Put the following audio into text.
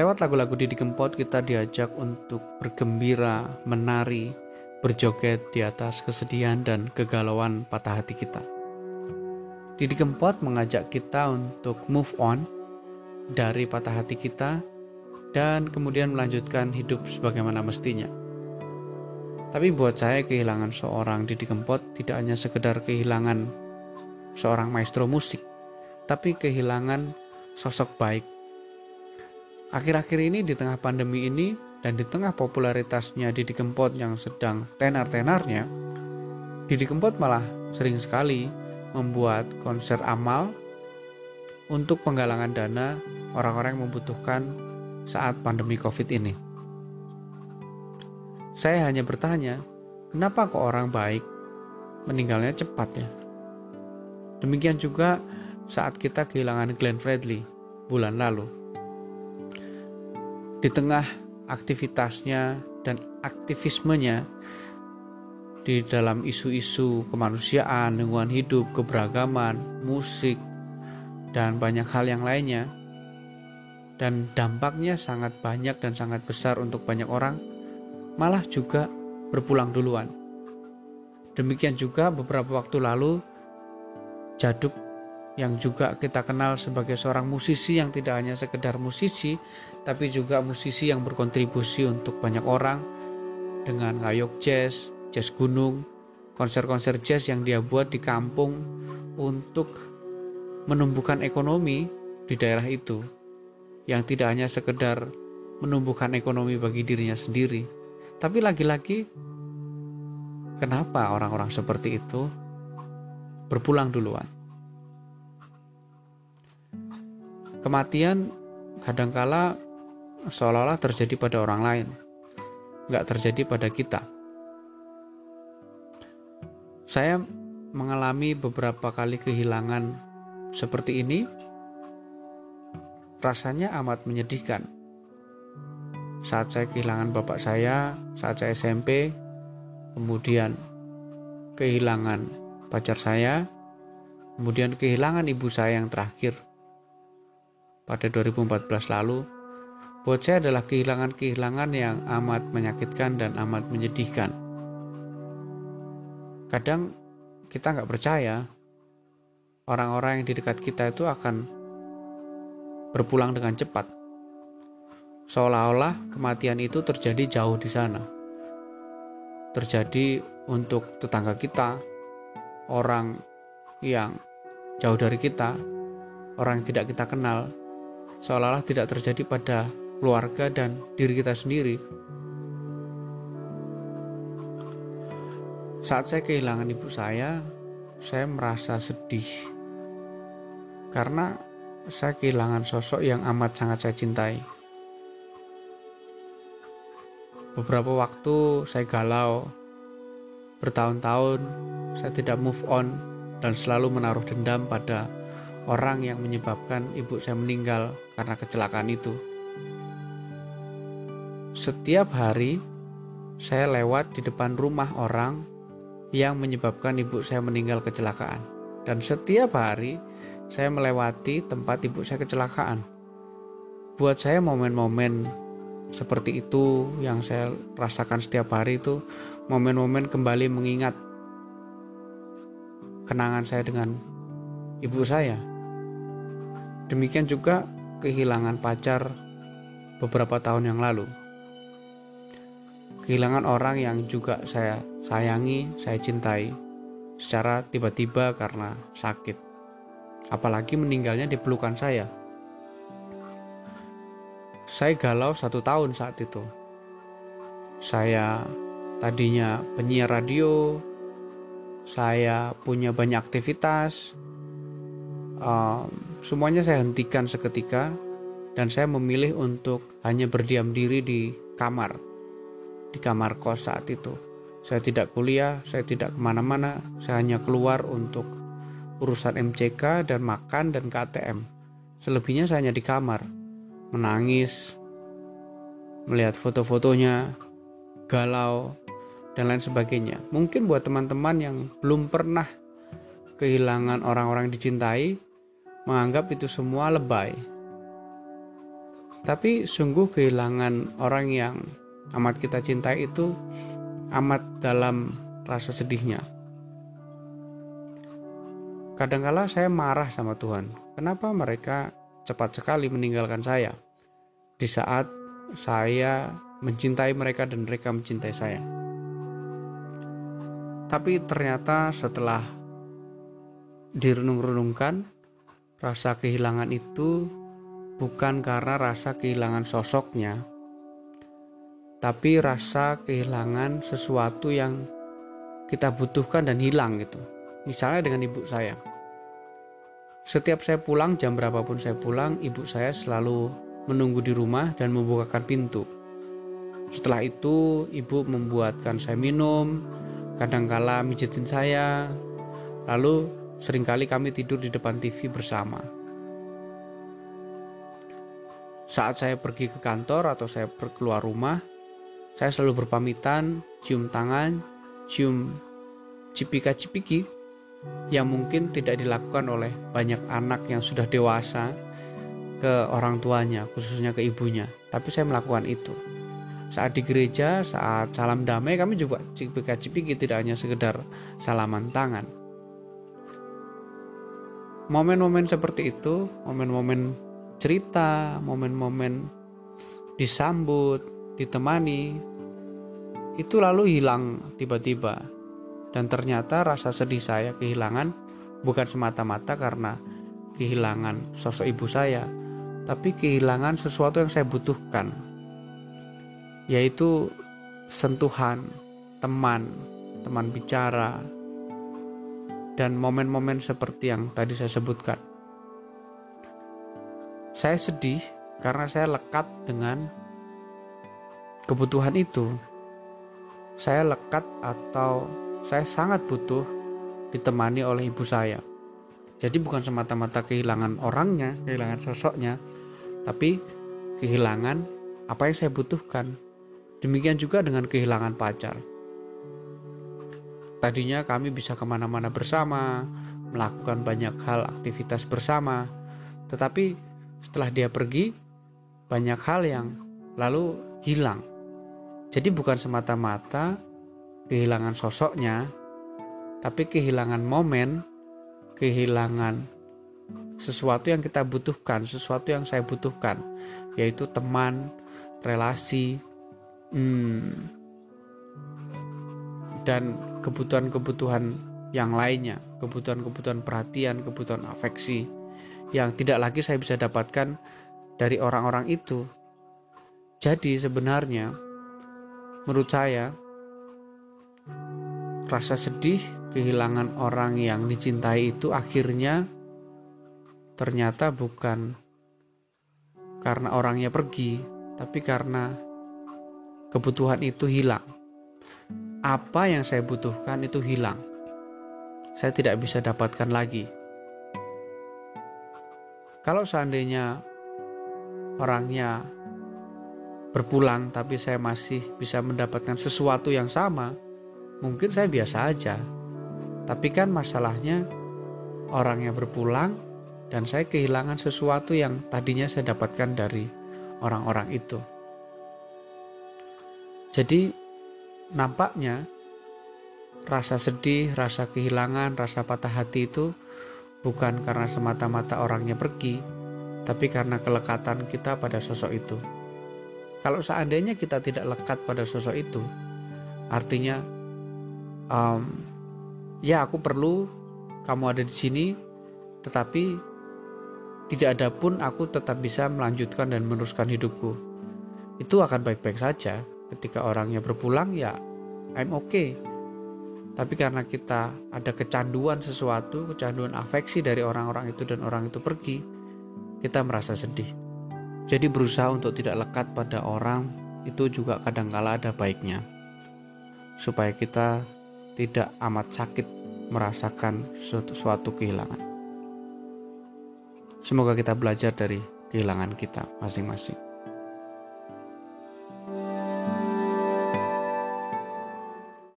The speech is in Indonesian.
Lewat lagu-lagu Didi Kempot kita diajak untuk bergembira, menari, berjoget di atas kesedihan dan kegalauan patah hati kita. Didi Kempot mengajak kita untuk move on dari patah hati kita dan kemudian melanjutkan hidup sebagaimana mestinya. Tapi buat saya kehilangan seorang Didi Kempot tidak hanya sekedar kehilangan seorang maestro musik, tapi kehilangan sosok baik. Akhir-akhir ini di tengah pandemi ini dan di tengah popularitasnya Didi Kempot yang sedang tenar-tenarnya, Didi Kempot malah sering sekali membuat konser amal untuk penggalangan dana orang-orang yang membutuhkan saat pandemi Covid ini. Saya hanya bertanya, kenapa kok orang baik meninggalnya cepat ya? Demikian juga saat kita kehilangan Glenn Fredly bulan lalu. Di tengah aktivitasnya dan aktivismenya di dalam isu-isu kemanusiaan, lingkungan hidup, keberagaman, musik, dan banyak hal yang lainnya, dan dampaknya sangat banyak dan sangat besar untuk banyak orang, malah juga berpulang duluan. Demikian juga beberapa waktu lalu Jaduk yang juga kita kenal sebagai seorang musisi yang tidak hanya sekedar musisi tapi juga musisi yang berkontribusi untuk banyak orang dengan ngayok jazz, jazz gunung, konser-konser jazz yang dia buat di kampung untuk menumbuhkan ekonomi di daerah itu yang tidak hanya sekedar menumbuhkan ekonomi bagi dirinya sendiri tapi lagi-lagi kenapa orang-orang seperti itu berpulang duluan. Kematian kadangkala seolah-olah terjadi pada orang lain, nggak terjadi pada kita. Saya mengalami beberapa kali kehilangan seperti ini, rasanya amat menyedihkan. Saat saya kehilangan bapak saya, saat saya SMP, kemudian kehilangan pacar saya, kemudian kehilangan ibu saya yang terakhir pada 2014 lalu, saya adalah kehilangan-kehilangan yang amat menyakitkan dan amat menyedihkan. Kadang kita nggak percaya orang-orang yang di dekat kita itu akan berpulang dengan cepat. Seolah-olah kematian itu terjadi jauh di sana. Terjadi untuk tetangga kita, orang yang jauh dari kita, orang yang tidak kita kenal, seolah-olah tidak terjadi pada keluarga dan diri kita sendiri. Saat saya kehilangan ibu saya, saya merasa sedih karena saya kehilangan sosok yang amat sangat saya cintai. Beberapa waktu saya galau, bertahun-tahun saya tidak move on dan selalu menaruh dendam pada orang yang menyebabkan ibu saya meninggal karena kecelakaan itu. Setiap hari saya lewat di depan rumah orang yang menyebabkan ibu saya meninggal kecelakaan. Dan setiap hari saya melewati tempat ibu saya kecelakaan. Buat saya momen-momen seperti itu yang saya rasakan setiap hari itu momen-momen kembali mengingat kenangan saya dengan ibu saya. Demikian juga kehilangan pacar beberapa tahun yang lalu. Kehilangan orang yang juga saya sayangi, saya cintai secara tiba-tiba karena sakit. Apalagi meninggalnya di pelukan saya. Saya galau satu tahun saat itu. Saya tadinya penyiar radio, saya punya banyak aktivitas, um, semuanya saya hentikan seketika dan saya memilih untuk hanya berdiam diri di kamar, di kamar kos saat itu. Saya tidak kuliah, saya tidak ke mana-mana, saya hanya keluar untuk urusan MCK dan makan dan KTM. Selebihnya saya hanya di kamar, menangis, melihat foto-fotonya, galau, dan lain sebagainya. Mungkin buat teman-teman yang belum pernah kehilangan orang-orang dicintai, menganggap itu semua lebay. Tapi sungguh kehilangan orang yang amat kita cintai itu amat dalam rasa sedihnya. Kadangkala saya marah sama Tuhan. Kenapa mereka cepat sekali meninggalkan saya di saat saya mencintai mereka dan mereka mencintai saya. Tapi ternyata setelah direnung-renungkan, rasa kehilangan itu bukan karena rasa kehilangan sosoknya, tapi rasa kehilangan sesuatu yang kita butuhkan dan hilang gitu. Misalnya dengan ibu saya. Setiap saya pulang, jam berapapun saya pulang, ibu saya selalu menunggu di rumah dan membukakan pintu. Setelah itu, ibu membuatkan saya minum, kadangkala mijitin saya, lalu sering kali kami tidur di depan TV bersama. Saat saya pergi ke kantor atau saya keluar rumah, saya selalu berpamitan, cium tangan, cium cipika-cipiki yang mungkin tidak dilakukan oleh banyak anak yang sudah dewasa ke orang tuanya, khususnya ke ibunya. Tapi saya melakukan itu saat di gereja, saat salam damai kami juga cipika-cipiki tidak hanya sekedar salaman tangan. Momen-momen seperti itu, momen-momen cerita, momen-momen disambut, ditemani, itu lalu hilang tiba-tiba. Dan ternyata rasa sedih saya kehilangan bukan semata-mata karena kehilangan sosok ibu saya, tapi kehilangan sesuatu yang saya butuhkan, yaitu sentuhan teman, teman bicara, dan momen-momen seperti yang tadi saya sebutkan. Saya sedih karena saya lekat dengan kebutuhan itu. Saya lekat atau saya sangat butuh ditemani oleh ibu saya. Jadi bukan semata-mata kehilangan orangnya, kehilangan sosoknya, tapi kehilangan apa yang saya butuhkan, Demikian juga dengan kehilangan pacar. Tadinya kami bisa ke mana-mana bersama, melakukan banyak hal aktivitas bersama, tetapi setelah dia pergi, banyak hal yang lalu hilang. Jadi bukan semata-mata kehilangan sosoknya, tapi kehilangan momen, kehilangan sesuatu yang kita butuhkan, sesuatu yang saya butuhkan, yaitu teman, relasi, hmm, dan kebutuhan-kebutuhan yang lainnya, kebutuhan-kebutuhan perhatian, kebutuhan afeksi yang tidak lagi saya bisa dapatkan dari orang-orang itu. Jadi sebenarnya menurut saya rasa sedih kehilangan orang yang dicintai itu akhirnya ternyata bukan karena orangnya pergi, tapi karena kebutuhan itu hilang. Apa yang saya butuhkan itu hilang. Saya tidak bisa dapatkan lagi. Kalau seandainya orangnya berpulang tapi saya masih bisa mendapatkan sesuatu yang sama, mungkin saya biasa aja. Tapi kan masalahnya orangnya berpulang dan saya kehilangan sesuatu yang tadinya saya dapatkan dari orang-orang itu. Jadi nampaknya rasa sedih, rasa kehilangan, rasa patah hati itu bukan karena semata-mata orangnya pergi, tapi karena kelekatan kita pada sosok itu. Kalau seandainya kita tidak lekat pada sosok itu, artinya, um, ya aku perlu kamu ada di sini, tetapi tidak ada pun aku tetap bisa melanjutkan dan meneruskan hidupku. Itu akan baik-baik saja ketika orangnya berpulang ya I'm okay. Tapi karena kita ada kecanduan sesuatu kecanduan afeksi dari orang-orang itu dan orang itu pergi kita merasa sedih. Jadi berusaha untuk tidak lekat pada orang itu juga kadangkala ada baiknya. Supaya kita tidak amat sakit merasakan suatu, suatu kehilangan. Semoga kita belajar dari kehilangan kita masing-masing